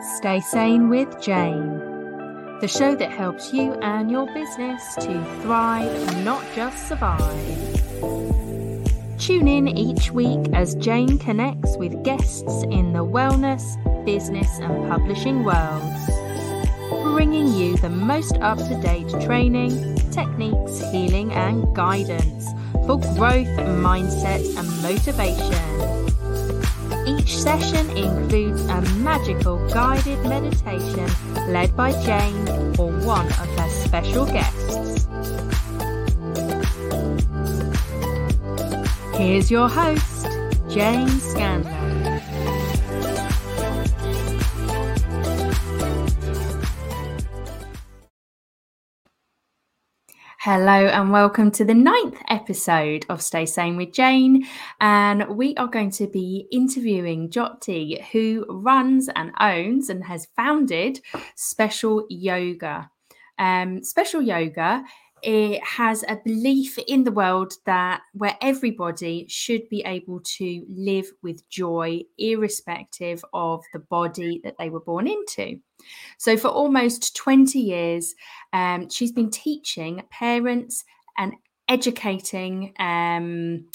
Stay Sane with Jane, the show that helps you and your business to thrive, not just survive. Tune in each week as Jane connects with guests in the wellness, business, and publishing worlds, bringing you the most up to date training, techniques, healing, and guidance for growth, mindset, and motivation. Each session includes a magical guided meditation led by Jane or one of her special guests. Here's your host, Jane Scanlan. Hello and welcome to the ninth episode of Stay Sane with Jane. And we are going to be interviewing Jyoti, who runs and owns and has founded Special Yoga. Um, Special Yoga it has a belief in the world that where everybody should be able to live with joy irrespective of the body that they were born into so for almost 20 years um, she's been teaching parents and educating um,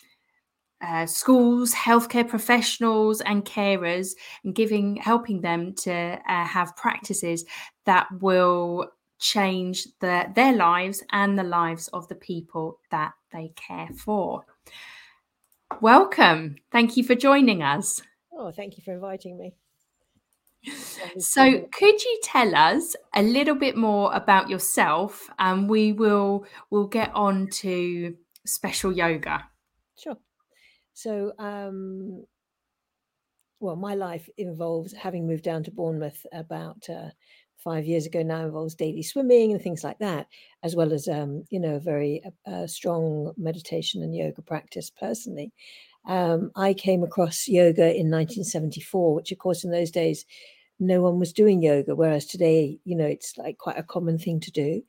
uh, schools, healthcare professionals, and carers, and giving, helping them to uh, have practices that will change the, their lives and the lives of the people that they care for. Welcome. Thank you for joining us. Oh, thank you for inviting me. So, could you tell us a little bit more about yourself, and we will we'll get on to special yoga. Sure. So, um, well, my life involves having moved down to Bournemouth about uh, five years ago now involves daily swimming and things like that, as well as um, you know a very uh, strong meditation and yoga practice personally. Um, I came across yoga in 1974, which of course in those days no one was doing yoga, whereas today you know it's like quite a common thing to do.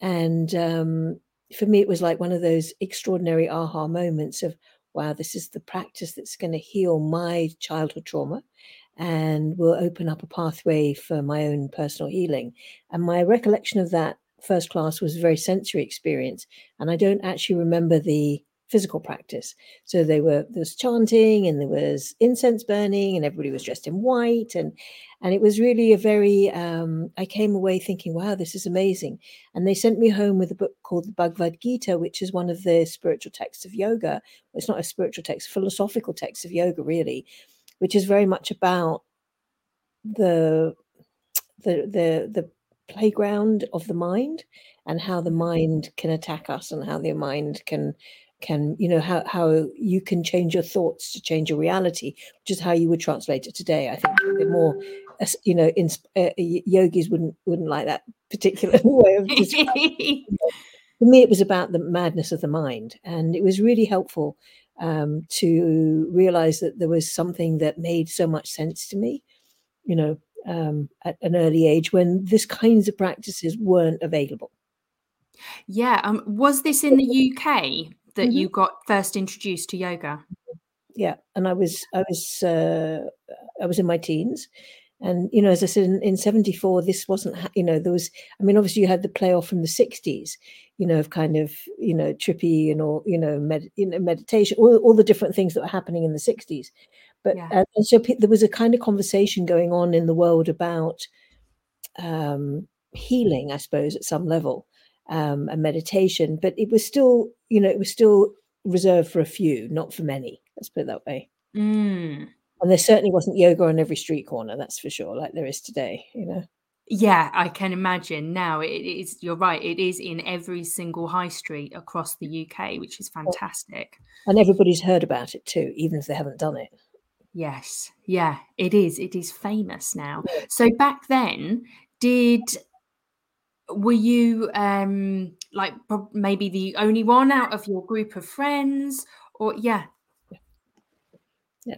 And um, for me, it was like one of those extraordinary aha moments of wow, this is the practice that's going to heal my childhood trauma and will open up a pathway for my own personal healing. And my recollection of that first class was a very sensory experience. And I don't actually remember the physical practice. So they were there was chanting and there was incense burning and everybody was dressed in white and and it was really a very um, I came away thinking, wow, this is amazing. And they sent me home with a book called the Bhagavad Gita, which is one of the spiritual texts of yoga. It's not a spiritual text, philosophical text of yoga, really which is very much about the the the the playground of the mind and how the mind can attack us and how the mind can can you know how how you can change your thoughts to change your reality which is how you would translate it today i think a bit more you know in, uh, yogis wouldn't wouldn't like that particular way of describing for me it was about the madness of the mind and it was really helpful um, to realize that there was something that made so much sense to me, you know, um, at an early age when this kinds of practices weren't available. Yeah. Um, was this in the UK that mm-hmm. you got first introduced to yoga? Yeah, and I was I was uh, I was in my teens, and you know, as I said in, in '74, this wasn't you know there was I mean obviously you had the playoff from the '60s, you know, of kind of, you know, trippy and all, you know, med, you know meditation, all, all the different things that were happening in the 60s. But yeah. uh, and so there was a kind of conversation going on in the world about um, healing, I suppose, at some level, um, and meditation. But it was still, you know, it was still reserved for a few, not for many. Let's put it that way. Mm. And there certainly wasn't yoga on every street corner, that's for sure, like there is today, you know. Yeah, I can imagine now. It is, you're right, it is in every single high street across the UK, which is fantastic. And everybody's heard about it too, even if they haven't done it. Yes, yeah, it is. It is famous now. So back then, did were you um like maybe the only one out of your group of friends or yeah yeah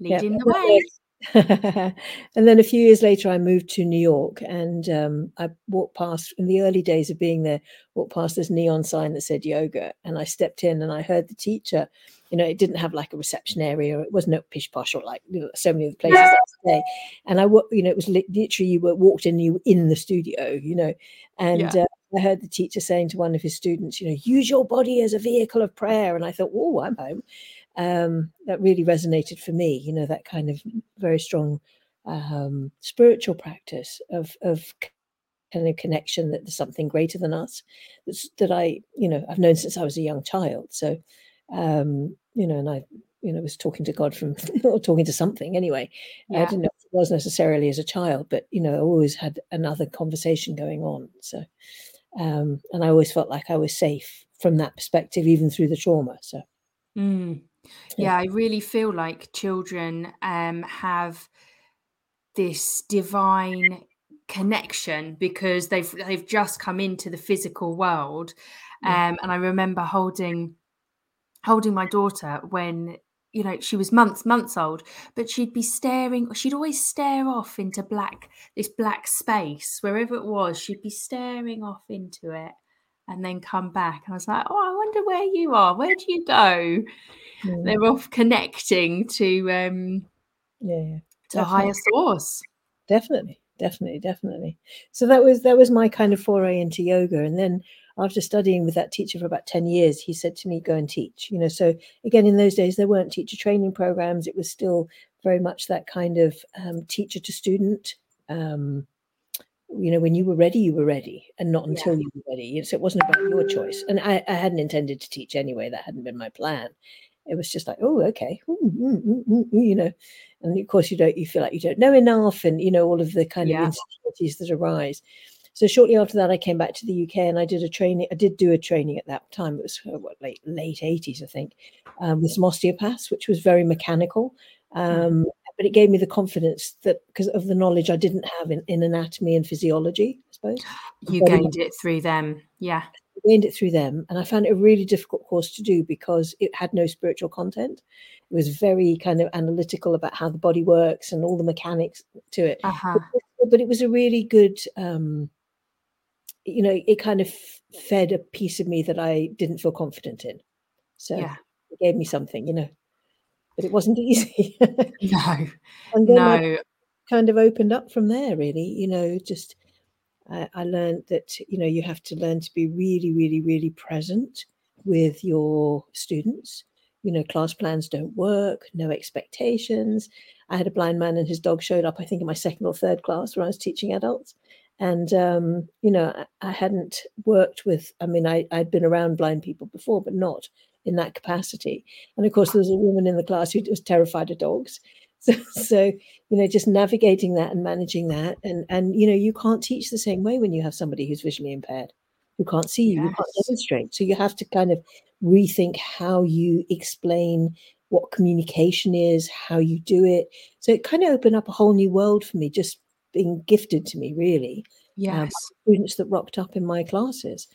leading yeah. the way and then a few years later, I moved to New York, and um, I walked past in the early days of being there. Walked past this neon sign that said yoga, and I stepped in and I heard the teacher You know, it didn't have like a reception area. It wasn't pish posh or like you know, so many of the places today. And I, you know, it was literally you were walked in, you were in the studio. You know, and yeah. uh, I heard the teacher saying to one of his students, you know, use your body as a vehicle of prayer. And I thought, oh, I'm home. Um, that really resonated for me. You know, that kind of very strong um, spiritual practice of of kind of connection that there's something greater than us that's, that I, you know, I've known since I was a young child. So, um, you know, and I, you know, was talking to God from or talking to something anyway. Yeah. I didn't know it was necessarily as a child, but you know, I always had another conversation going on. So, um, and I always felt like I was safe from that perspective, even through the trauma. So, mm. yeah. yeah, I really feel like children um, have this divine connection because they've they've just come into the physical world um, and i remember holding holding my daughter when you know she was months months old but she'd be staring she'd always stare off into black this black space wherever it was she'd be staring off into it and then come back. And i was like oh i wonder where you are. Where do you go? Yeah. they're off connecting to um yeah, yeah. to a higher source. Definitely. Definitely definitely. So that was that was my kind of foray into yoga. And then after studying with that teacher for about 10 years he said to me go and teach you know? So again in those days there weren't teacher training programs. It was still very much that kind of um, teacher to student um, you know when you were ready you were ready and not until yeah. you were ready so it wasn't about your choice. And I, I hadn't intended to teach anyway. That hadn't been my plan. It was just like oh okay. You know? And of course you don't you feel like you don't know enough and you know all of the kind yeah. of insecurities that arise so shortly after that i came back to the uk and i did a training i did do a training at that time it was uh, what late late 80s i think um, with some osteopaths which was very mechanical hmm. um, but it gave me the confidence that because of the knowledge i didn't have in, in anatomy and physiology i suppose you gained it through them yeah I gained it through them and i found it a really difficult course to do because it had no spiritual content it was very kind of analytical about how the body works and all the mechanics to it. Uh-huh. But, but, it was a really good, um, you know, it kind of fed a piece of me that I didn't feel confident in. So yeah. it gave me something, you know, but it wasn't easy. no, and then no. I kind of opened up from there. Really, you know, just I, I learned that you know you have to learn to be really, really, really present with your students you know, class plans don't work, no expectations. I had a blind man and his dog showed up, I think, in my second or third class when I was teaching adults. And, um, you know, I, hadn't worked with, I mean, I, I'd been around blind people before, but not in that capacity. And of course, there was a woman in the class who was terrified of dogs. So, so you know, just navigating that and managing that. And, and, you know, you can't teach the same way when you have somebody who's visually impaired who can't see you, yes. you can't demonstrate. So you have to kind of rethink how you explain what communication is, how you do it. So it kind of opened up a whole new world for me, just being gifted to me, really. Yes. Um, students that rocked up in my classes.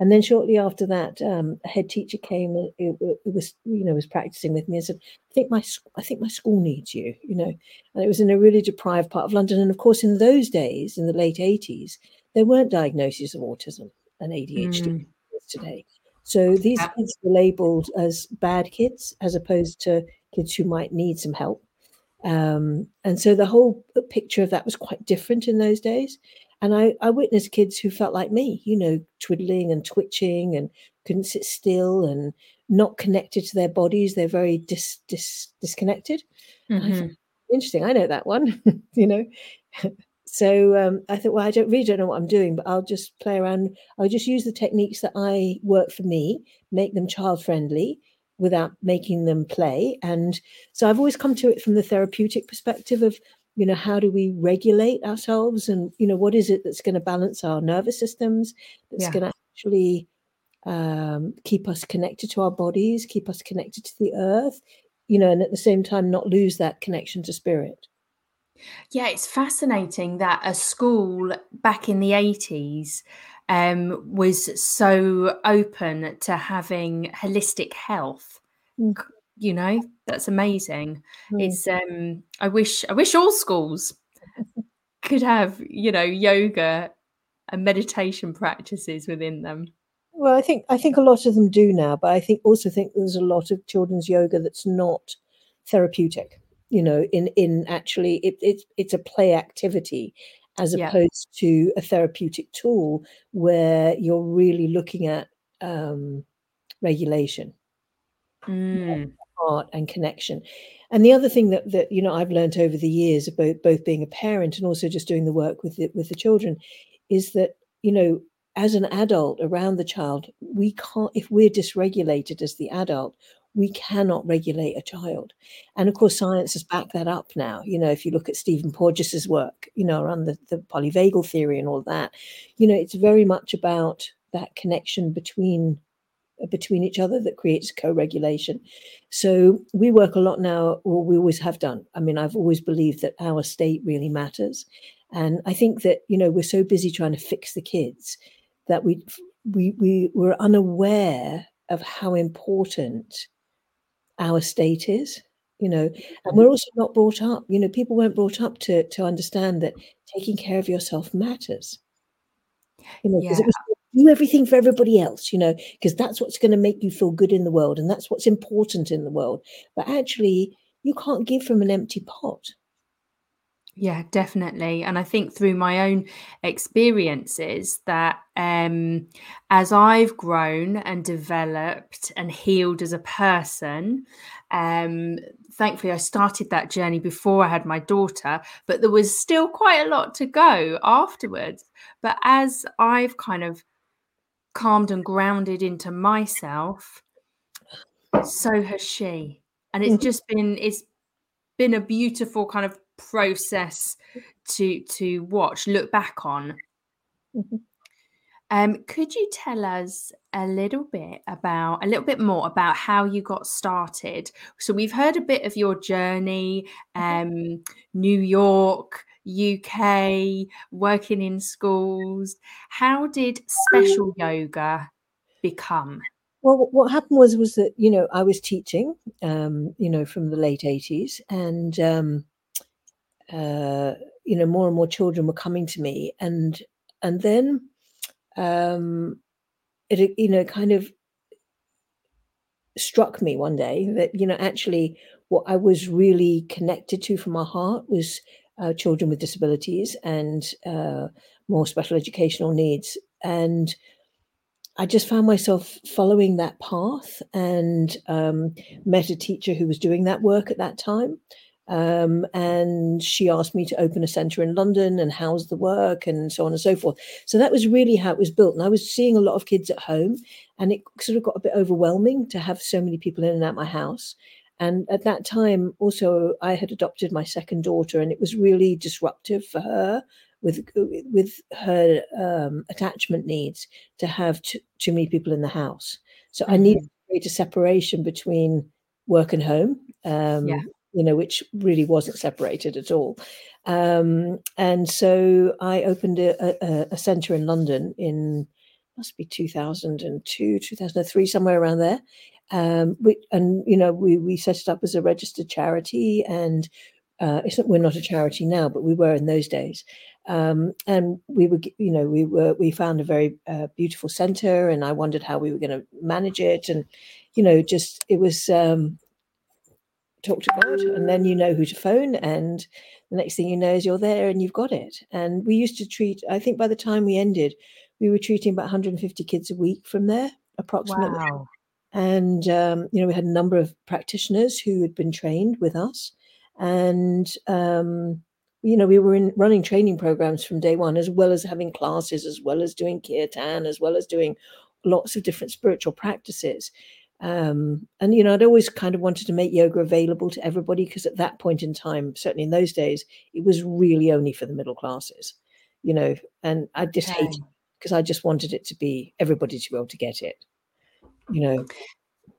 And then shortly after that, um, a head teacher came and it, it, was, you know, was practicing with me and said, "I think my, I think my school needs you," you know. And it was in a really deprived part of London. And of course, in those days, in the late eighties, there weren't diagnoses of autism and ADHD mm. today. So these kids were labeled as bad kids as opposed to kids who might need some help. Um, and so the whole picture of that was quite different in those days. And I, I witnessed kids who felt like me, you know, twiddling and twitching and couldn't sit still and not connected to their bodies. They're very dis, dis, disconnected. Mm-hmm. Interesting. I know that one, you know. so um, I thought, well, I don't really don't know what I'm doing, but I'll just play around. I'll just use the techniques that I work for me, make them child friendly without making them play. And so I've always come to it from the therapeutic perspective of, you know, how do we regulate ourselves, and you know, what is it that's going to balance our nervous systems, that's yeah. going to actually um, keep us connected to our bodies, keep us connected to the earth, you know, and at the same time not lose that connection to spirit. Yeah, it's fascinating that a school back in the 80s um, was so open to having holistic health. Mm. You know, that's amazing. Mm. It's um I wish I wish all schools could have, you know, yoga and meditation practices within them. well, I think I think a lot of them do now, but I think also think there's a lot of children's yoga that's not therapeutic. You know, in in actually it, it it's a play activity as Yeah. opposed to a therapeutic tool where you're really looking at um, regulation, Mm. heart, and connection. And the other thing that that you know I've learned over the years about both being a parent and also just doing the work with the, with the children is that you know as an adult around the child we can't if we're dysregulated as the adult we cannot regulate a child. And of course science has backed that up now. You know if you look at stephen porges's work you know around the, the polyvagal theory and all that you know it's very much about that connection between uh, between each other that creates co-regulation. So we work a lot now or we always have done. I mean i've always believed that our state really matters. And i think that you know we're so busy trying to fix the kids that we we we were unaware of how important our state is you know and we're mm-hmm. also not brought up you know people weren't brought up to to understand that taking care of yourself matters. You know Yeah. it was do everything for everybody else you know because that's what's going to make you feel good in the world and that's what's important in the world. But actually you can't give from an empty pot Yeah, definitely. And I think through my own experiences that um, as I've grown and developed and healed as a person, um, thankfully I started that journey before I had my daughter, but there was still quite a lot to go afterwards. But as I've kind of calmed and grounded into myself, so has she. And it's Mhm. just been, it's been a beautiful kind of process to to watch look back on. Mhm. um could you tell us a little bit about a little bit more about how you got started? So we've heard a bit of your journey um new york uk working in schools. How did special yoga become? Well, what happened was was that you know I was teaching, um, you know, from the late eighties, and um, uh, you know more and more children were coming to me, and and then um, it you know kind of struck me one day that you know actually what I was really connected to from my heart was uh, children with disabilities and uh, more special educational needs, and I just found myself following that path and um, met a teacher who was doing that work at that time. Um, and she asked me to open a center in London and house the work and so on and so forth. So that was really how it was built. And I was seeing a lot of kids at home, and it sort of got a bit overwhelming to have so many people in and out my house. And at that time, also, I had adopted my second daughter, and it was really disruptive for her with with her um, attachment needs to have t- too many people in the house. So I needed to create a separation between work and home, um, Yeah. You know, which really wasn't separated at all. Um, and so I opened a, a, a center in London in must be 2002, 2003, somewhere around there. Um, we, and you know, we we set it up as a registered charity, and uh, not, we're not a charity now, but we were in those days. Um, and we were, you know, we were we found a very uh, beautiful center, and I wondered how we were going to manage it, and you know, just it was um, talk to God, and then you know who to phone, and the next thing you know is you're there and you've got it. And we used to treat, I think by the time we ended, we were treating about 150 kids a week from there, approximately. wow And um, you know, we had a number of practitioners who had been trained with us, and um, you know, we were in running training programs from day one, as well as having classes, as well as doing kirtan, as well as doing lots of different spiritual practices. Um, and you know, I'd always kind of wanted to make yoga available to everybody because at that point in time, certainly in those days, it was really only for the middle classes, you know. And I just hated Okay. because I just wanted it to be everybody to be able to get it, you know.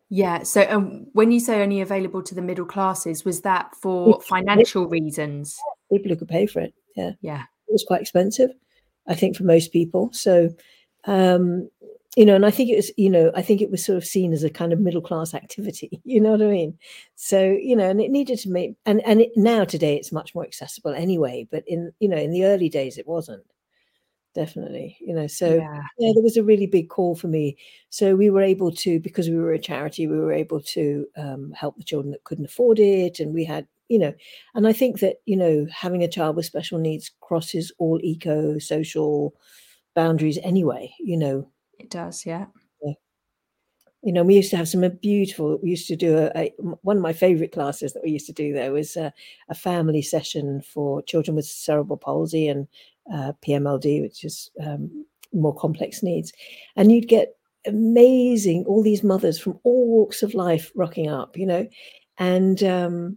Yeah. So, um, when you say only available to the middle classes, was that for financial reasons? People who could pay for it, yeah. Yeah. it was quite expensive, I think, for most people. So, um, you know, and I think it was, you know, I think it was sort of seen as a kind of middle class activity. You know what I mean? So, you know, and it needed to make, and and it, now today it's much more accessible anyway. But in, you know, in the early days it wasn't. definitely. You know, so yeah. yeah, there was a really big call for me. So we were able to, because we were a charity, we were able to um, help the children that couldn't afford it, and we had, you know, and I think that you know having a child with special needs crosses all eco social boundaries anyway. You know, it does, yeah. You know, we used to have some beautiful. We used to do a, a one of my favorite classes that we used to do there was a, a family session for children with cerebral palsy and uh, PMLD, which is um, more complex needs, and you'd get amazing all these mothers from all walks of life rocking up, you know, and um,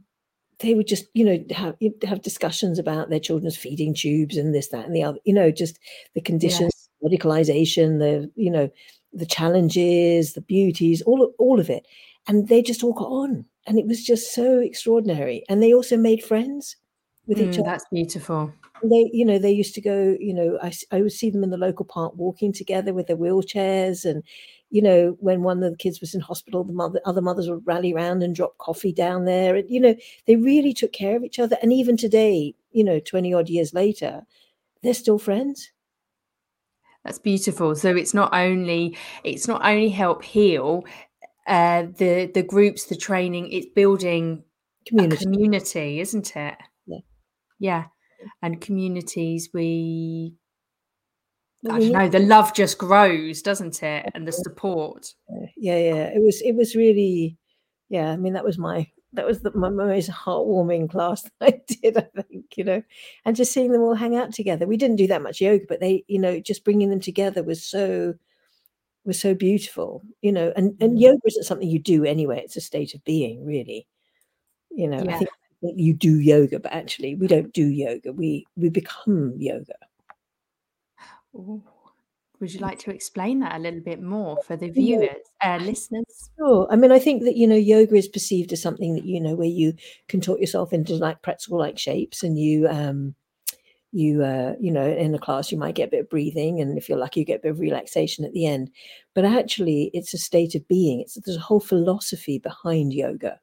they would just you know have have discussions about their children's feeding tubes and this that and the other, you know, just the conditions, yes. medicalization, the you know the challenges, the beauties, all of, all of it. And they just all got on. And it was just so extraordinary. And they also made friends with mm, each other. That's beautiful. They, you know, they used to go, you know, I, I would see them in the local park walking together with their wheelchairs. And, you know, when one of the kids was in hospital, the mother, other mothers would rally around and drop coffee down there. And, you know, they really took care of each other. And even today, you know, 20 odd years later, they're still friends. That's beautiful. So it's not only it's not only help heal uh, the the groups, the training. It's building community, community isn't it? Yeah, yeah. And communities, we I don't know. The love just grows, doesn't it? And the support. Yeah, yeah. It was. It was really. Yeah. I mean, that was my that was the, my most heartwarming class that I did, I think, you know, and just seeing them all hang out together. We didn't do that much yoga, but they, you know, just bringing them together was so was so beautiful, you know, and, and mm. yoga isn't something you do anyway. It's a state of being, really. You know, yeah. I think you do yoga, but actually we don't do yoga. We we become yoga. Ooh. Would you like to explain that a little bit more for the viewers, uh, listeners? Sure. I mean, I think that, you know, yoga is perceived as something that, you know, where you contort yourself into like pretzel like shapes and you, um, you, uh, you know, in a class, you might get a bit of breathing. And if you're lucky, you get a bit of relaxation at the end. But actually, it's a state of being. It's there's a whole philosophy behind yoga.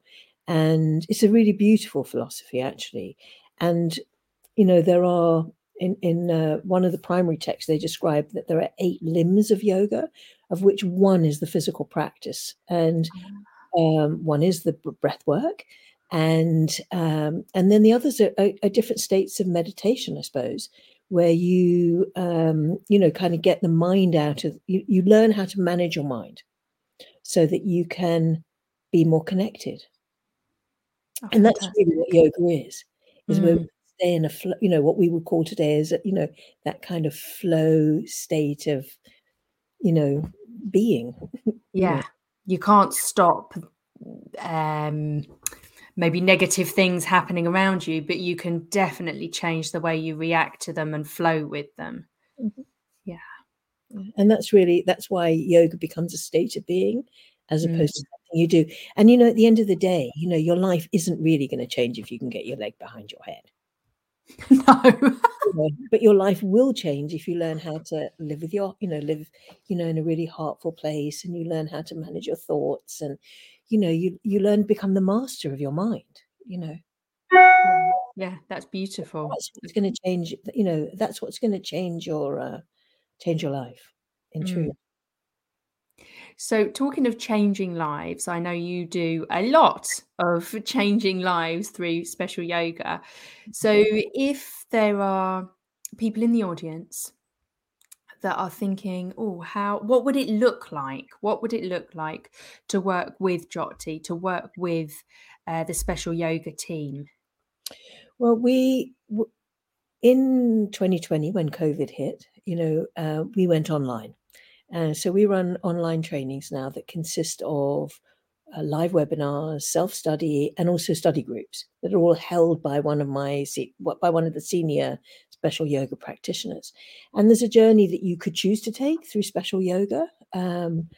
And it's a really beautiful philosophy, actually. And, you know, there are in in uh, one of the primary texts they describe that there are eight limbs of yoga of which one is the physical practice and ah. um, one is the breath work and um, and then the others are, are, are, different states of meditation i suppose where you um, you know kind of get the mind out of you, you learn how to manage your mind so that you can be more connected oh, and that's really what yoga is is mm. Stay in a flow, you know, what we would call today is, you know, that kind of flow state of, you know, being. Yeah. You can't stop um maybe negative things happening around you, but you can definitely change the way you react to them and flow with them. Mm-hmm. Yeah. And that's really that's why yoga becomes a state of being as opposed mm. to something you do. And you know, at the end of the day, you know, your life isn't really going to change if you can get your leg behind your head. No. but your life will change if you learn how to live with your, you know, live, you know, in a really heartful place and you learn how to manage your thoughts and, you know, you you learn to become the master of your mind, you know. Yeah, that's beautiful. That's what's going to change, you know, that's what's going to change your uh change your life in mm. truth. So, talking of changing lives, I know you do a lot of changing lives through special yoga. So, if there are people in the audience that are thinking, oh, how, what would it look like? What would it look like to work with Jyoti, to work with uh, the special yoga team? Well, we, in 2020, when COVID hit, you know, uh, we went online. Uh, so we run online trainings now that consist of uh, live webinars, self-study, and also study groups that are all held by one of my by one of the senior special yoga practitioners. And there's a journey that you could choose to take through special yoga um,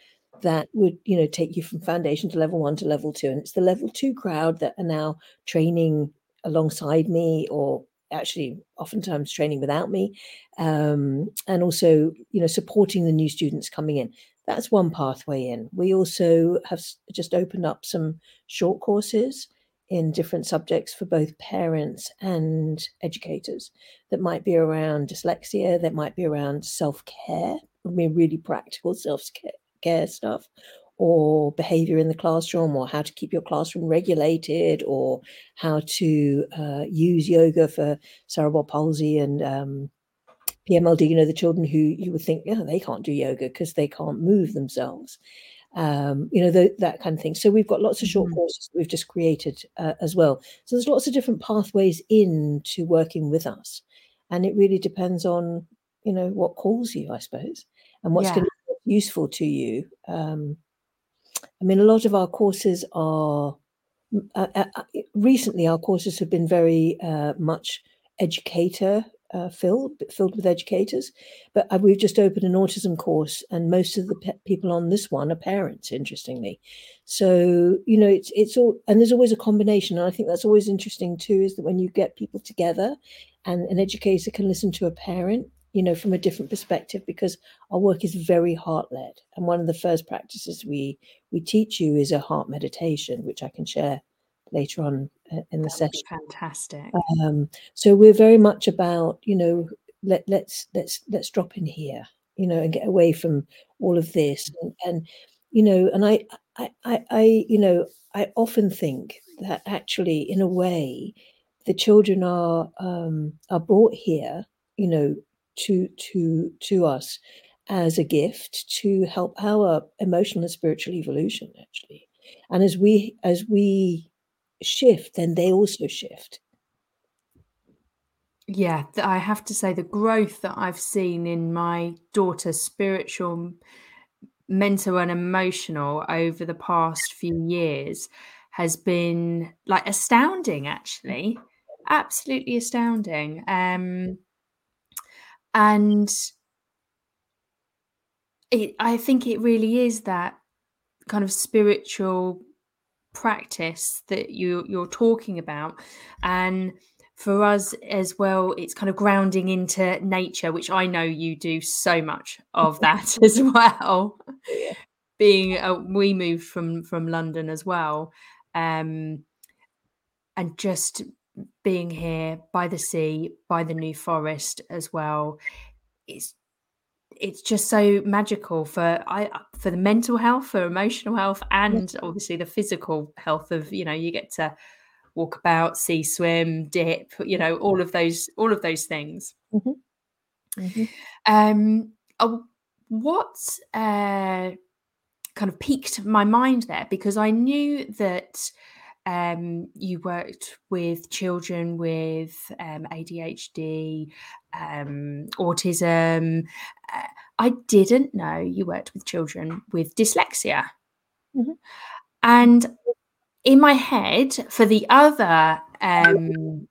that would you know take you from foundation to level one to level two. And it's the level two crowd that are now training alongside me or actually oftentimes training without me um, and also you know supporting the new students coming in. That's one pathway in. We also have just opened up some short courses in different subjects for both parents and educators that might be around dyslexia, that might be around self care, I mean, really practical self care stuff, or behavior in the classroom, or how to keep your classroom regulated, or how to uh, use yoga for cerebral palsy and um, PMLD. You know, the children who you would think, yeah, they can't do yoga because they can't move themselves um, you know, the, that kind of thing. So we've got lots of short mm-hmm. courses we've just created uh, as well. So there's lots of different pathways into working with us, and it really depends on you know what calls you, I suppose, and what's yeah. going to be useful to you. Um, I mean, a lot of our courses are. Uh, uh, uh, recently, our courses have been very uh, much educator uh, filled filled with educators. But uh, we've just opened an autism course, and most of the pe- people on this one are parents. Interestingly, so you know it's it's all and there's always a combination. And I think that's always interesting too. Is that when you get people together, and an educator can listen to a parent, you know, from a different perspective, because our work is very heart led. And one of the first practices we we teach you is a heart meditation, which I can share later on uh, in the session. Fantastic. Um, so we're very much about you know let let's let's let's drop in here, you know, and get away from all of this, and, and you know, and I, I I I you know I often think that actually in a way the children are um, are brought here, you know, to to to us as a gift to help our emotional and spiritual evolution actually and as we as we shift, then they also shift. Yeah, I have to say the growth that I've seen in my daughter's spiritual, mental, and emotional over the past few years has been like astounding, actually. Absolutely astounding. Um, and it, I think it really is that kind of spiritual practice that you you're talking about and for us as well it's kind of grounding into nature which i know you do so much of that as well yeah. being uh, we moved from from london as well um and just being here by the sea by the new forest as well it's it's just so magical for I for the mental health, for emotional health, and yeah. obviously the physical health of you know you get to walk about, see, swim, dip, you know all of those all of those things. Mm-hmm. Mm-hmm. Um, oh, what uh, kind of piqued my mind there because I knew that um, you worked with children with um, ADHD, um, autism. Uh, I didn't know you worked with children with dyslexia. Mm-hmm. And in my head, for the other um,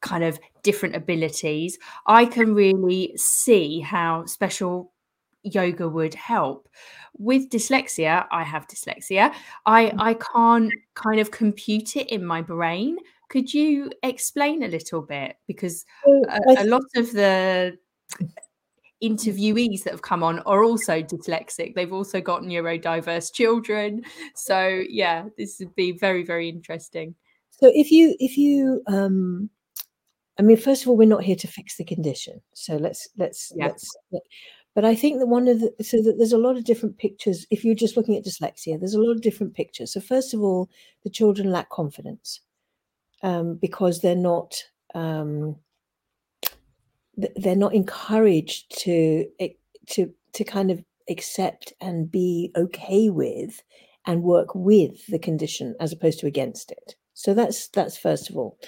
kind of different abilities, I can really see how special yoga would help. With dyslexia i have dyslexia. I mm. i can't kind of compute it in my brain. Could you explain a little bit? Because a, a lot of the interviewees that have come on are also dyslexic. They've also got neurodiverse children. So yeah this would be very very interesting. So if you if you um i mean first of all we're not here to fix the condition. So let's let's yeah. let's but I think that one of the so that there's a lot of different pictures. If you're just looking at dyslexia, there's a lot of different pictures. So first of all, the children lack confidence um, because they're not um, they're not encouraged to to to kind of accept and be okay with and work with the condition as opposed to against it. So that's that's first of all.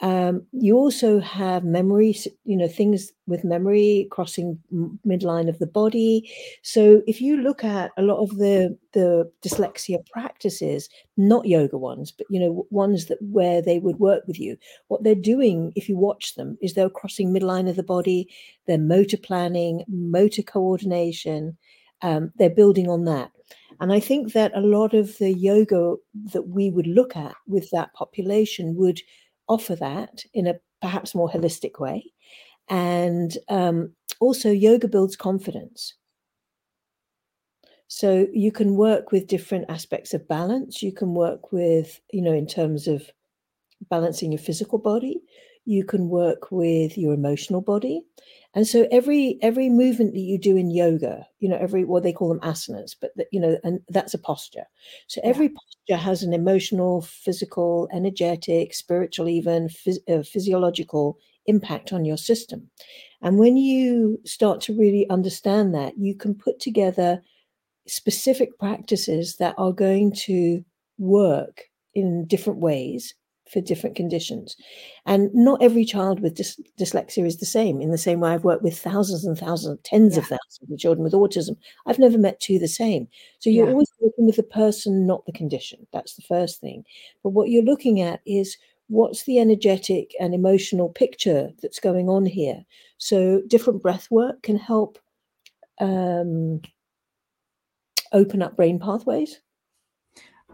Um, you also have memory, you know, things with memory crossing midline of the body. So if you look at a lot of the the dyslexia practices, not yoga ones, but you know, ones that where they would work with you, what they're doing, if you watch them, is they're crossing midline of the body. They're motor planning, motor coordination. Um, they're building on that. And I think that a lot of the yoga that we would look at with that population would offer that in a perhaps more holistic way. And um, also, yoga builds confidence. So you can work with different aspects of balance. You can work with, you know, in terms of balancing your physical body. You can work with your emotional body. And so every every movement that you do in yoga, you know, every what they call them asanas, but that, you know, and that's a posture. So every yeah. posture has an emotional, physical, energetic, spiritual, even phys- uh, physiological impact on your system. And when you start to really understand that, you can put together specific practices that are going to work in different ways for different conditions. And not every child with dys- dyslexia is the same. In the same way, I've worked with thousands and thousands, tens yeah. of thousands of children with autism. I've never met two the same. So you're yeah. always working with the person, not the condition. That's the first thing. But what you're looking at is what's the energetic and emotional picture that's going on here. So different breath work can help um, open up brain pathways.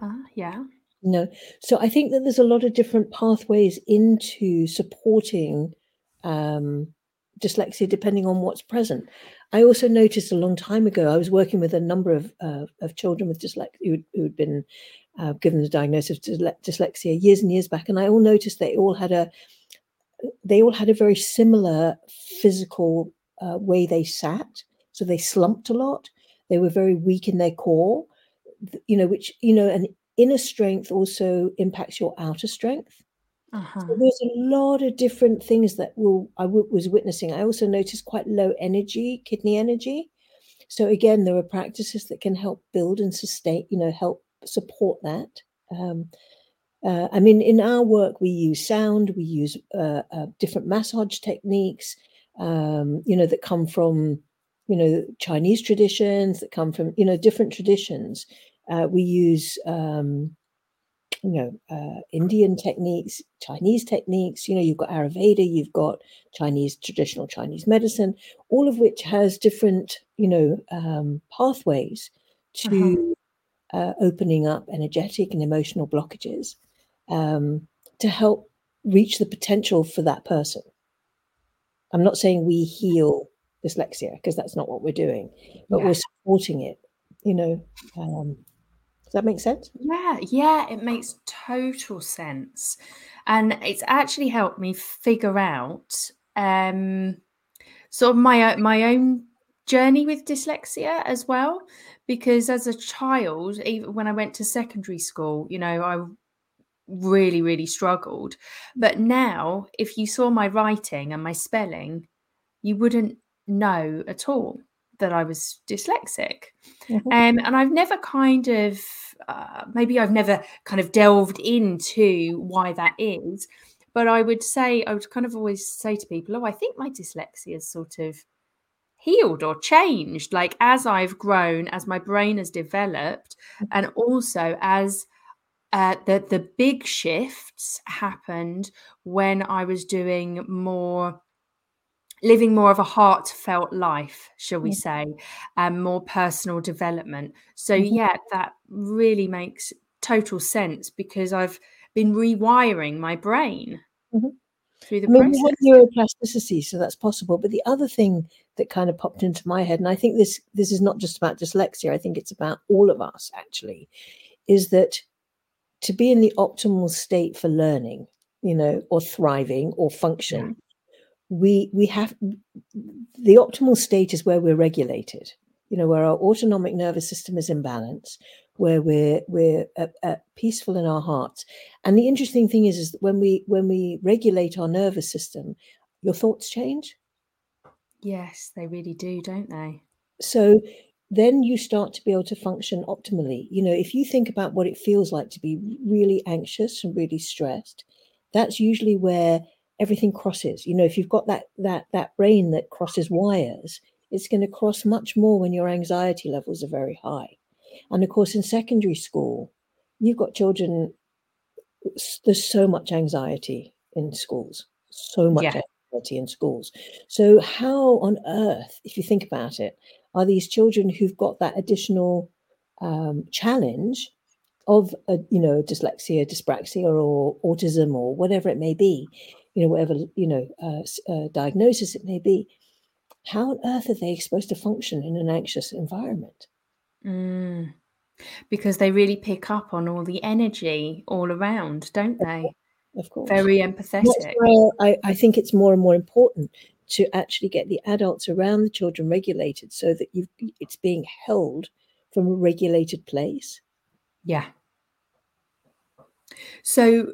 Uh, yeah. No. So I think that there's a lot of different pathways into supporting um, dyslexia depending on what's present. I also noticed a long time ago, I was working with a number of, uh, of children with dyslexia who had been uh, given the diagnosis of dyslexia years and years back, and I all noticed they all had a they all had a very similar physical uh, way they sat. So they slumped a lot. They were very weak in their core, you know, which you know, and inner strength also impacts your outer strength. Uh-huh. So there's a lot of different things that will I w- was witnessing. I also noticed quite low energy, kidney energy. So again, there are practices that can help build and sustain, you know, help support that. Um, uh, I mean, in our work, we use sound, we use uh, uh, different massage techniques, um, you know, that come from, you know, Chinese traditions, that come from, you know, different traditions. Uh, we use, um, you know, uh, Indian techniques, Chinese techniques. You know, you've got Ayurveda, you've got Chinese traditional Chinese medicine, all of which has different, you know, um, pathways to uh-huh. uh, opening up energetic and emotional blockages um, to help reach the potential for that person. I'm not saying we heal dyslexia because that's not what we're doing, but yeah. we're supporting it. You know, um, that make sense? Yeah, yeah, it makes total sense. And it's actually helped me figure out um sort of my my own journey with dyslexia as well because as a child even when I went to secondary school, you know, I really really struggled. But now if you saw my writing and my spelling, you wouldn't know at all that I was dyslexic. Mm-hmm. Um, and I've never kind of uh, maybe I've never kind of delved into why that is, but I would say I would kind of always say to people, "Oh, I think my dyslexia is sort of healed or changed, like as I've grown, as my brain has developed, mm-hmm. and also as." Uh, the the big shifts happened when I was doing more living more of a heartfelt life, shall we say, and more personal development. So, mm-hmm. yeah, that really makes total sense because I've been rewiring my brain mm-hmm. through the I mean, process. We have neuroplasticity, so that's possible. But the other thing that kind of popped into my head, and I think this this is not just about dyslexia, I think it's about all of us actually, is that to be in the optimal state for learning, you know, or thriving or function, we we have the optimal state is where we're regulated you know where our autonomic nervous system is in balance where we're we're at, at peaceful in our hearts. And the interesting thing is is that when we when we regulate our nervous system your thoughts change. Yes they really do don't they? So then you start to be able to function optimally. You know if you think about what it feels like to be really anxious and really stressed that's usually where everything crosses. You know, if you've got that that that brain that crosses wires, it's going to cross much more when your anxiety levels are very high. And of course, in secondary school, you've got children. There's so much anxiety in schools, so much yeah. anxiety in schools. So, how on earth, if you think about it, are these children who've got that additional um, challenge of a, you know dyslexia, dyspraxia, or autism, or whatever it may be? You know, whatever, you know, uh, uh, diagnosis it may be, how on earth are they supposed to function in an anxious environment? Mm. Because they really pick up on all the energy all around, don't they? of course. Very empathetic. I, I think it's more and more important to actually get the adults around the children regulated so that you it's being held from a regulated place. Yeah. So,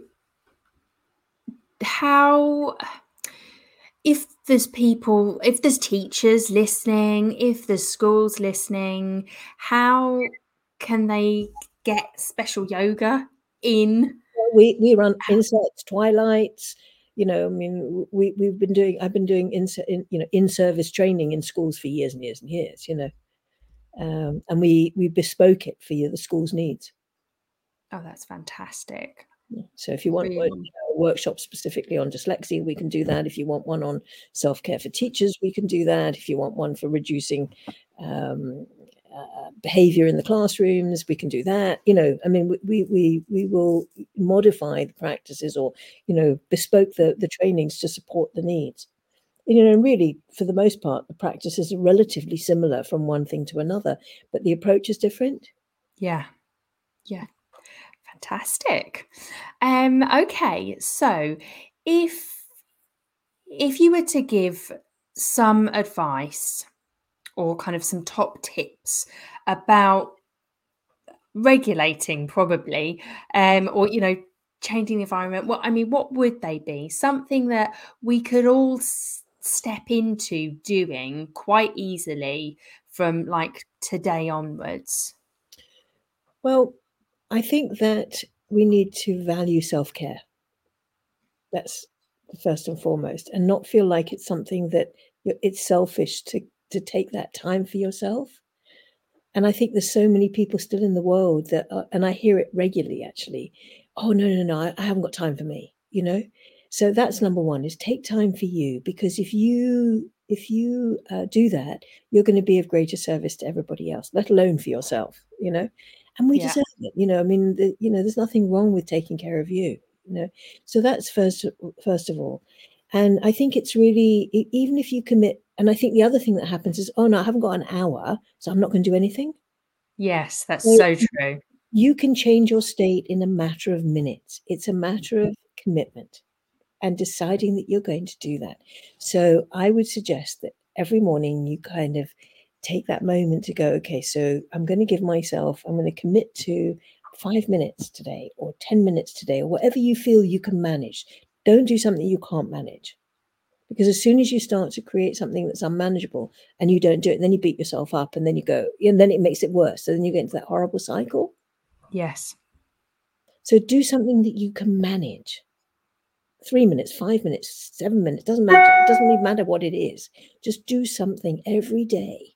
how, if there's people, if there's teachers listening, if there's schools listening, how can they get special yoga in? We we run insets, twilights. You know, I mean, we we've been doing. I've been doing in, in you know in service training in schools for years and years and years. You know, um, and we we bespoke it for you the school's needs. Oh, that's fantastic. So if you want a workshop specifically on dyslexia, we can do that. If you want one on self care for teachers, we can do that. If you want one for reducing um, uh, behavior in the classrooms, we can do that. You know, I mean, we we we, we will modify the practices or you know bespoke the the trainings to support the needs. You know, and really, for the most part, the practices are relatively similar from one thing to another, but the approach is different. Yeah. Yeah. Fantastic. Um, okay, so if if you were to give some advice or kind of some top tips about regulating probably um or you know changing the environment what i mean what would they be something that we could all s- step into doing quite easily from like today onwards Well, I think that we need to value self care. That's first and foremost, and not feel like it's something that it's selfish to to take that time for yourself. And I think there's so many people still in the world that, are, and I hear it regularly actually. Oh no no no! I, haven't got time for me. You know, so that's number one: is take time for you because if you if you uh, do that, you're going to be of greater service to everybody else, let alone for yourself. You know, and we Yeah. deserve it. You know, I mean, the, you know, there's nothing wrong with taking care of you. You know, so that's first first of all. And I think it's really even if you commit. And I think the other thing that happens is, oh no, I haven't got an hour, so I'm not going to do anything. yes that's So so true you can change your state in a matter of minutes. It's a mm-hmm. matter of commitment and deciding that you're going to do that. So I would suggest that every morning you kind of take that moment to go, okay, so I'm going to give myself, I'm going to commit to five minutes today or 10 minutes today or whatever you feel you can manage. Don't do something you can't manage. Because as soon as you start to create something that's unmanageable and you don't do it, then you beat yourself up and then you go, and then it makes it worse. So then you get into that horrible cycle. yes So do something that you can manage. Three minutes, five minutes, seven minutes, doesn't matter. It doesn't even matter what it is. Just do something every day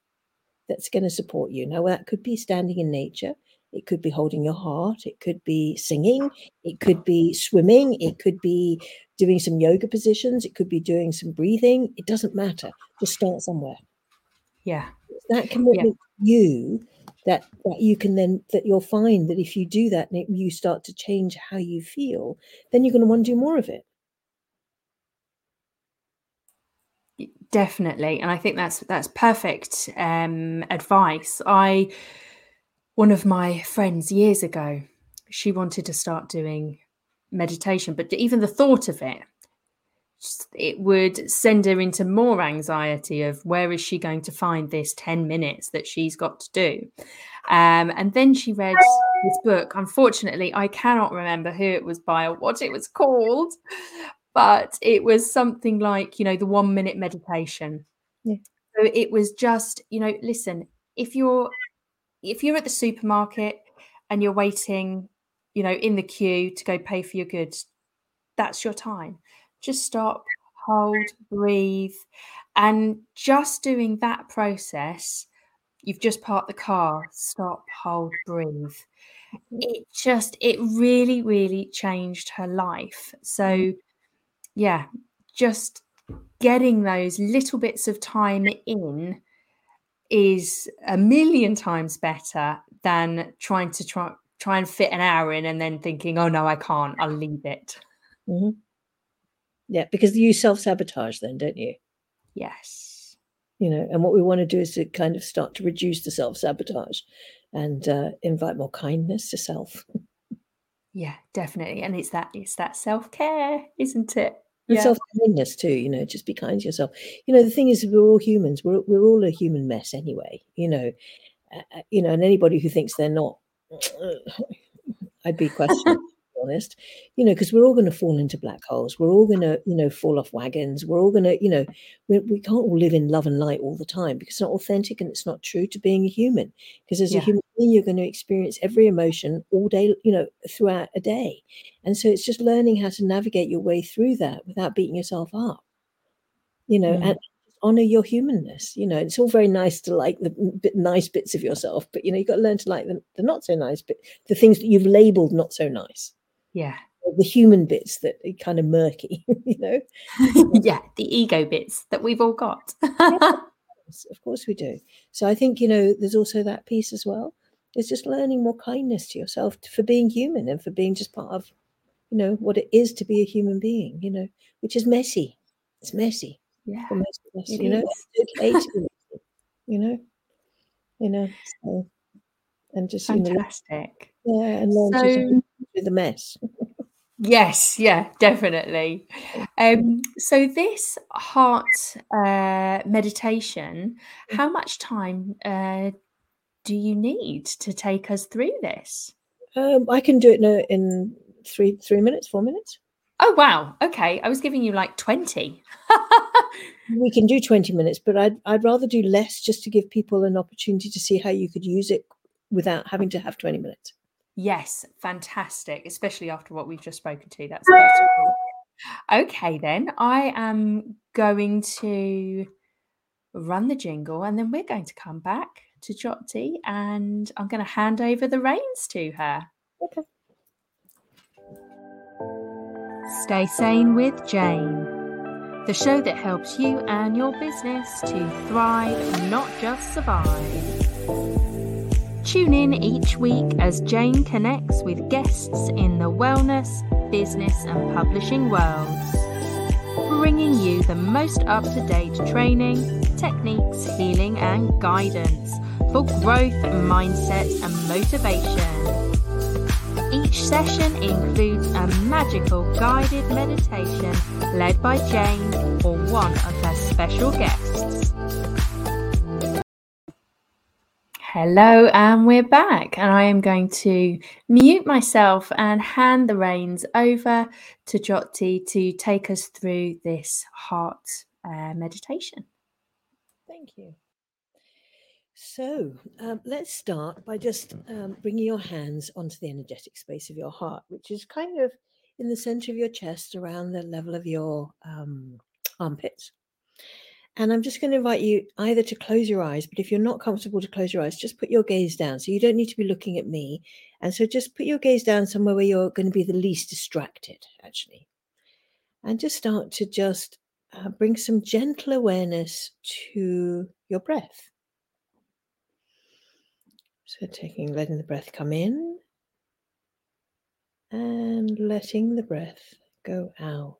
that's going to support you. Now, that could be standing in nature. It could be holding your heart. It could be singing. It could be swimming. It could be doing some yoga positions. It could be doing some breathing. It doesn't matter. Just start somewhere yeah that commitment to you that that you can then that you'll find that if you do that and it, you start to change how you feel then you're going to want to do more of it Definitely, and I think that's that's perfect um, advice. I one of my friends years ago, she wanted to start doing meditation, but even the thought of it, it would send her into more anxiety of where is she going to find this ten minutes that she's got to do. Um, and then she read this book. Unfortunately, I cannot remember who it was by or what it was called, but it was something like you know the one minute meditation. Yeah. so it was just you know listen if you're if you're at the supermarket and you're waiting you know in the queue to go pay for your goods that's your time. Just stop hold breathe and just doing that process you've just parked the car stop hold breathe. Mm-hmm. It just it really really changed her life. So mm-hmm. Yeah just getting those little bits of time in is a million times better than trying to try try and fit an hour in and then thinking oh no i can't i'll leave it Mhm. yeah because you self-sabotage then don't you yes you know and what we want to do is to kind of start to reduce the self-sabotage and uh, invite more kindness to self Yeah, definitely. And it's that it's that self-care, isn't it? And Yeah. self-kindness too, you know, just be kind to yourself. You know, the thing is, we're all humans. We're we're all a human mess anyway, you know. Uh, you know, and anybody who thinks they're not, I'd be questioning, honest. You know, because we're all going to fall into black holes. We're all going to, you know, fall off wagons. We're all going to, you know, we, we can't all live in love and light all the time because it's not authentic and it's not true to being a human. Because as Yeah. a human being, you're going to experience every emotion all day, you know, throughout a day. And so it's just learning how to navigate your way through that without beating yourself up. You know, Mm. and honor your humanness. You know, it's all very nice to like the bit nice bits of yourself, but you know, you've got to learn to like the, the not so nice but the things that you've labeled not so nice, Yeah. the human bits that are kind of murky, you know. yeah, the ego bits that we've all got. Of course we do. So I think, you know, there's also that piece as well. It's just learning more kindness to yourself for being human and for being just part of, you know, what it is to be a human being, you know, which is messy. It's messy yeah. for most of us, you know. okay be messy, you know. You know, so and just you know, Fantastic. Yeah, and So the mess. yes, yeah, definitely. Um, so this heart uh, meditation, how much time uh, do you need to take us through this? Um, I can do it in, in three three minutes, four minutes. Oh wow, okay. I was giving you like 20. We can do twenty minutes, but I'd I'd rather do less just to give people an opportunity to see how you could use it without having to have twenty minutes. Yes, fantastic, especially after what we've just spoken to. That's beautiful. Okay, then I am going to run the jingle and then we're going to come back to Jyoti and I'm going to hand over the reins to her. Okay. Stay sane with Jane, the show that helps you and your business to thrive, not just survive. Tune in each week as Jane connects with guests in the wellness, business, and publishing worlds, bringing you the most up to date training, techniques, healing, and guidance for growth, mindset, and motivation. Each session includes a magical guided meditation led by Jane or one of her special guests. Hello, and we're back. And I am going to mute myself and hand the reins over to Jyoti to take us through this heart uh, meditation. Thank you. So um, let's start by just um, bringing your hands onto the energetic space of your heart, which is kind of in the center of your chest, around the level of your um, armpits. And I'm just going to invite you either to close your eyes, but if you're not comfortable to close your eyes, just put your gaze down. So you don't need to be looking at me. And so just put your gaze down somewhere where you're going to be the least distracted, actually. And just start to just uh, bring some gentle awareness to your breath. So taking, letting the breath come in and letting the breath go out.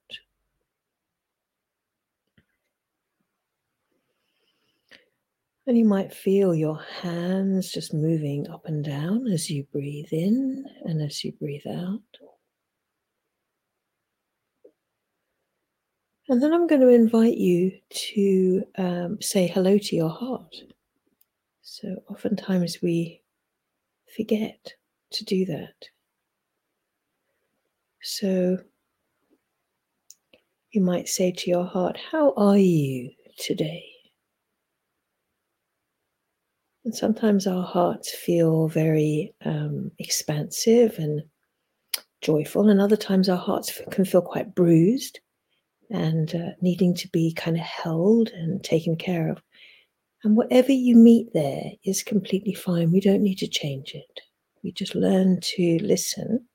And you might feel your hands just moving up and down as you breathe in and as you breathe out. And then I'm going to invite you to um, say hello to your heart. So oftentimes we forget to do that. So you might say to your heart, How are you today? And sometimes our hearts feel very um, expansive and joyful, and other times our hearts can feel quite bruised and uh, needing to be kind of held and taken care of. And whatever you meet there is completely fine. We don't need to change it. We just learn to listen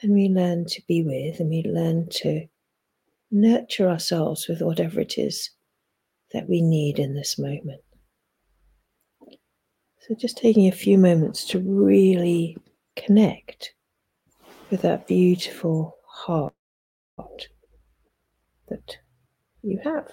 and we learn to be with and we learn to nurture ourselves with whatever it is that we need in this moment. So, just taking a few moments to really connect with that beautiful heart that you have.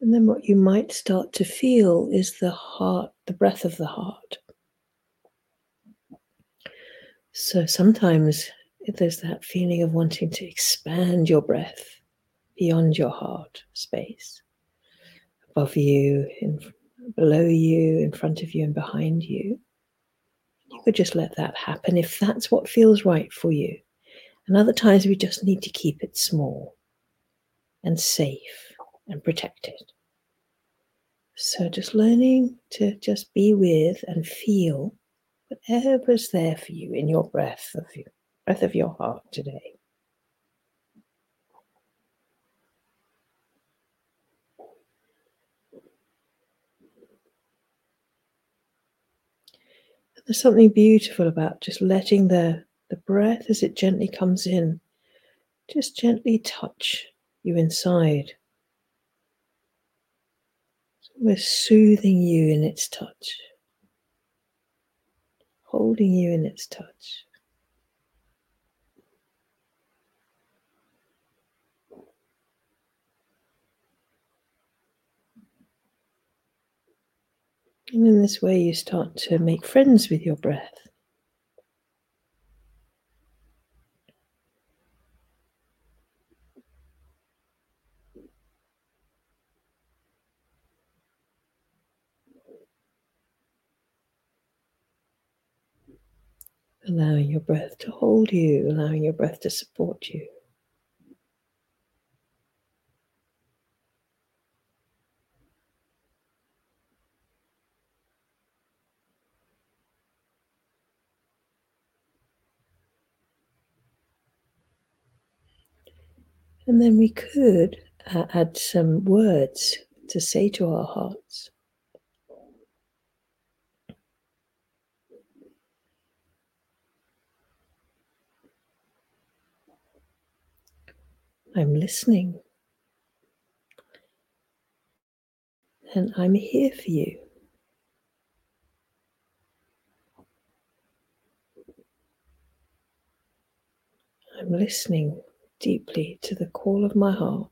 And then what you might start to feel is the heart, the breath of the heart. So sometimes there's that feeling of wanting to expand your breath beyond your heart space, above you, in, below you, in front of you, and behind you. You could just let that happen if that's what feels right for you. And other times we just need to keep it small and safe and protected. So just learning to just be with and feel whatever's there for you in your breath of your breath of your heart today. There's something beautiful about just letting the, the breath as it gently comes in, just gently touch you inside. We're soothing you in its touch, holding you in its touch. And in this way, you start to make friends with your breath. Allowing your breath to hold you, allowing your breath to support you. And then we could uh, add some words to say to our hearts. I'm listening. And I'm here for you. I'm listening deeply to the call of my heart.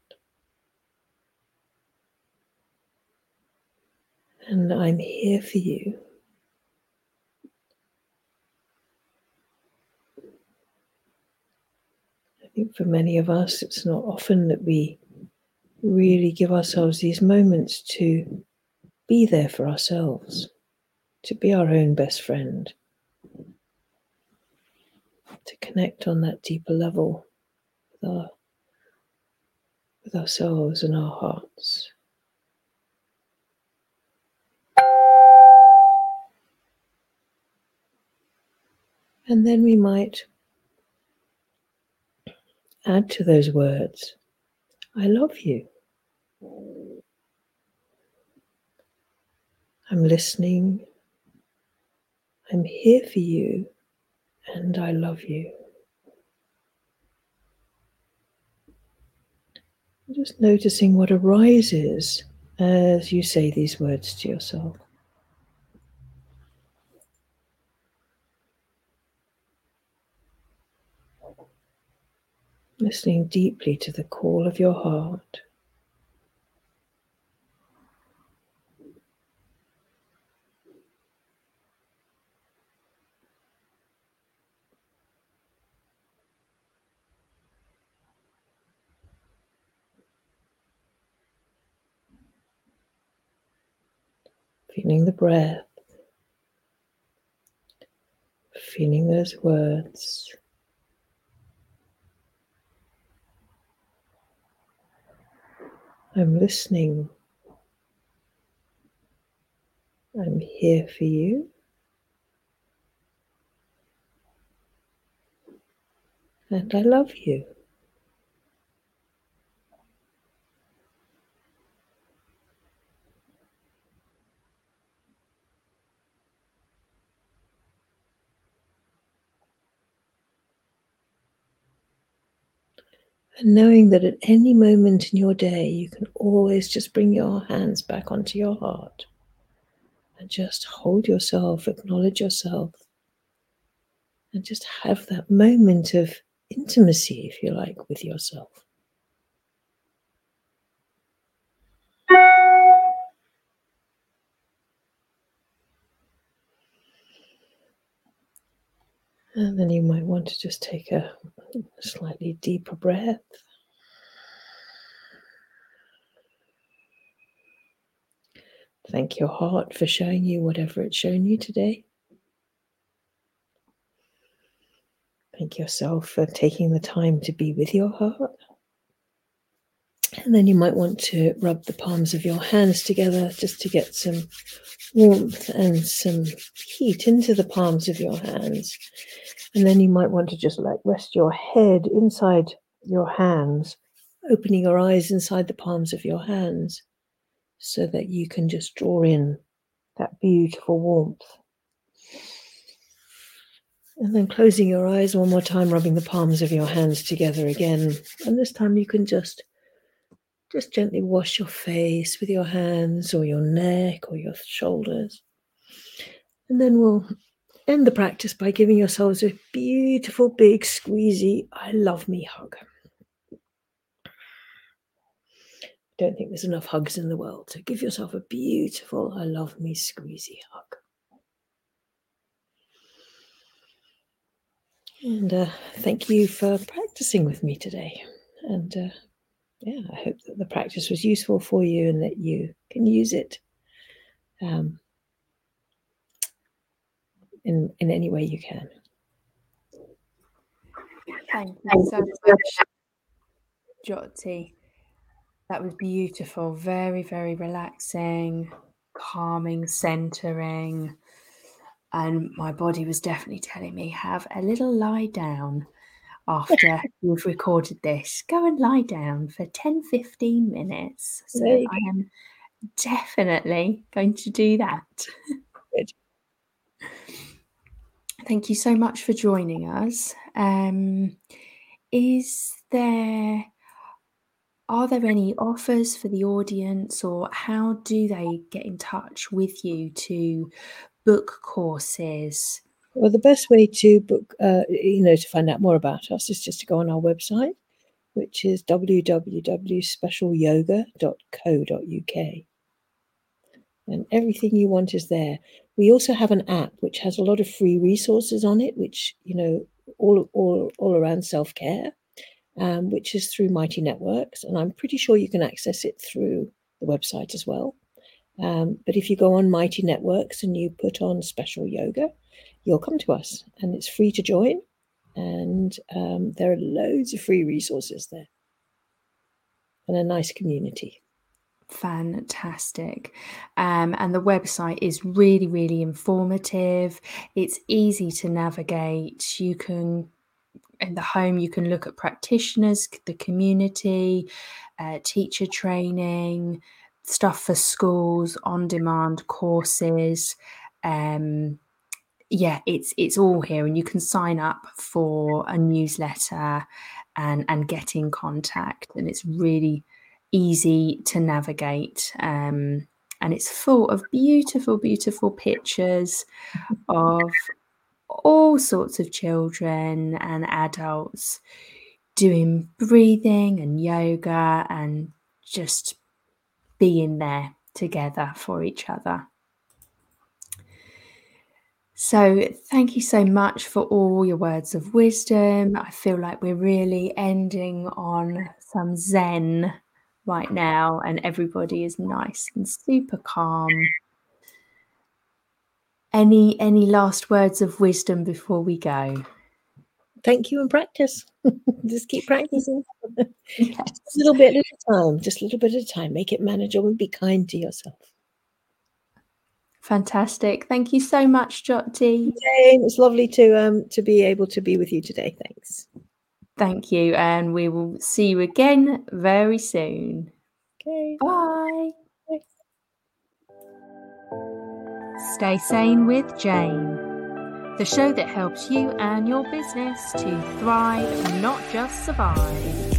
And I'm here for you. I think for many of us, it's not often that we really give ourselves these moments to be there for ourselves, to be our own best friend, to connect on that deeper level with our with ourselves and our hearts. And then we might add to those words, I love you. I'm listening. I'm here for you, and I love you. Just noticing what arises as you say these words to yourself. Listening deeply to the call of your heart. feeling the breath, feeling those words. I'm listening. I'm here for you. And I love you. Knowing that at any moment in your day, you can always just bring your hands back onto your heart and just hold yourself, acknowledge yourself, and just have that moment of intimacy, if you like, with yourself. And then you might want to just take a slightly deeper breath. Thank your heart for showing you whatever it's shown you today. Thank yourself for taking the time to be with your heart. And then you might want to rub the palms of your hands together just to get some warmth and some heat into the palms of your hands. And then you might want to just like rest your head inside your hands, opening your eyes inside the palms of your hands so that you can just draw in that beautiful warmth. And then closing your eyes one more time, rubbing the palms of your hands together again. And this time you can just just gently wash your face with your hands or your neck or your shoulders. And then we'll end the practice by giving yourselves a beautiful, big, squeezy, I love me hug. Don't think there's enough hugs in the world. So give yourself a beautiful, I love me squeezy hug. And uh, thank you for practicing with me today. And uh, yeah, I hope that the practice was useful for you and that you can use it um, in in any way you can. Thank you so much, Jyoti. That was beautiful. Very, very relaxing, calming, centering. And my body was definitely telling me, have a little lie down after you've recorded this. Go and lie down for 10, 15 minutes. So I am definitely going to do that. Good. Thank you so much for joining us. Um, is there are there any offers for the audience or how do they get in touch with you to book courses? Well the best way to book uh, you know to find out more about us is just to go on our website which is www.specialyoga.co.uk and everything you want is there we also have an app which has a lot of free resources on it which you know all all all around self-care um, which is through Mighty Networks. And I'm pretty sure you can access it through the website as well. Um, but if you go on Mighty Networks and you put on special yoga, you'll come to us and it's free to join. And um, there are loads of free resources there and a nice community. Fantastic. Um, and the website is really, really informative. It's easy to navigate. You can in the home, you can look at practitioners, the community, uh, teacher training, stuff for schools, on demand courses. Um, yeah, it's it's all here, and you can sign up for a newsletter and and get in contact, and it's really easy to navigate. Um, and it's full of beautiful, beautiful pictures of all sorts of children and adults doing breathing and yoga and just being there together for each other. So, thank you so much for all your words of wisdom. I feel like we're really ending on some Zen right now, and everybody is nice and super calm any any last words of wisdom before we go? Thank you and practice. just keep practicing. Yes. Just a little bit at a time. Just a little bit at a time. Make it manageable and be kind to yourself. Fantastic. Thank you so much. Jane, it's lovely to um to be able to be with you today. Thanks. Thank you. And we will see you again very soon. Okay. Bye. Stay Sane with Jane, the show that helps you and your business to thrive, not just survive.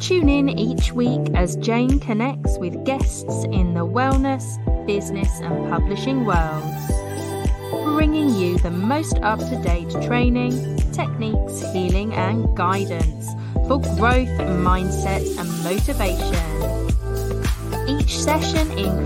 Tune in each week as Jane connects with guests in the wellness, business, and publishing worlds, bringing you the most up to date training, techniques, healing, and guidance for growth, mindset, and motivation. Each session includes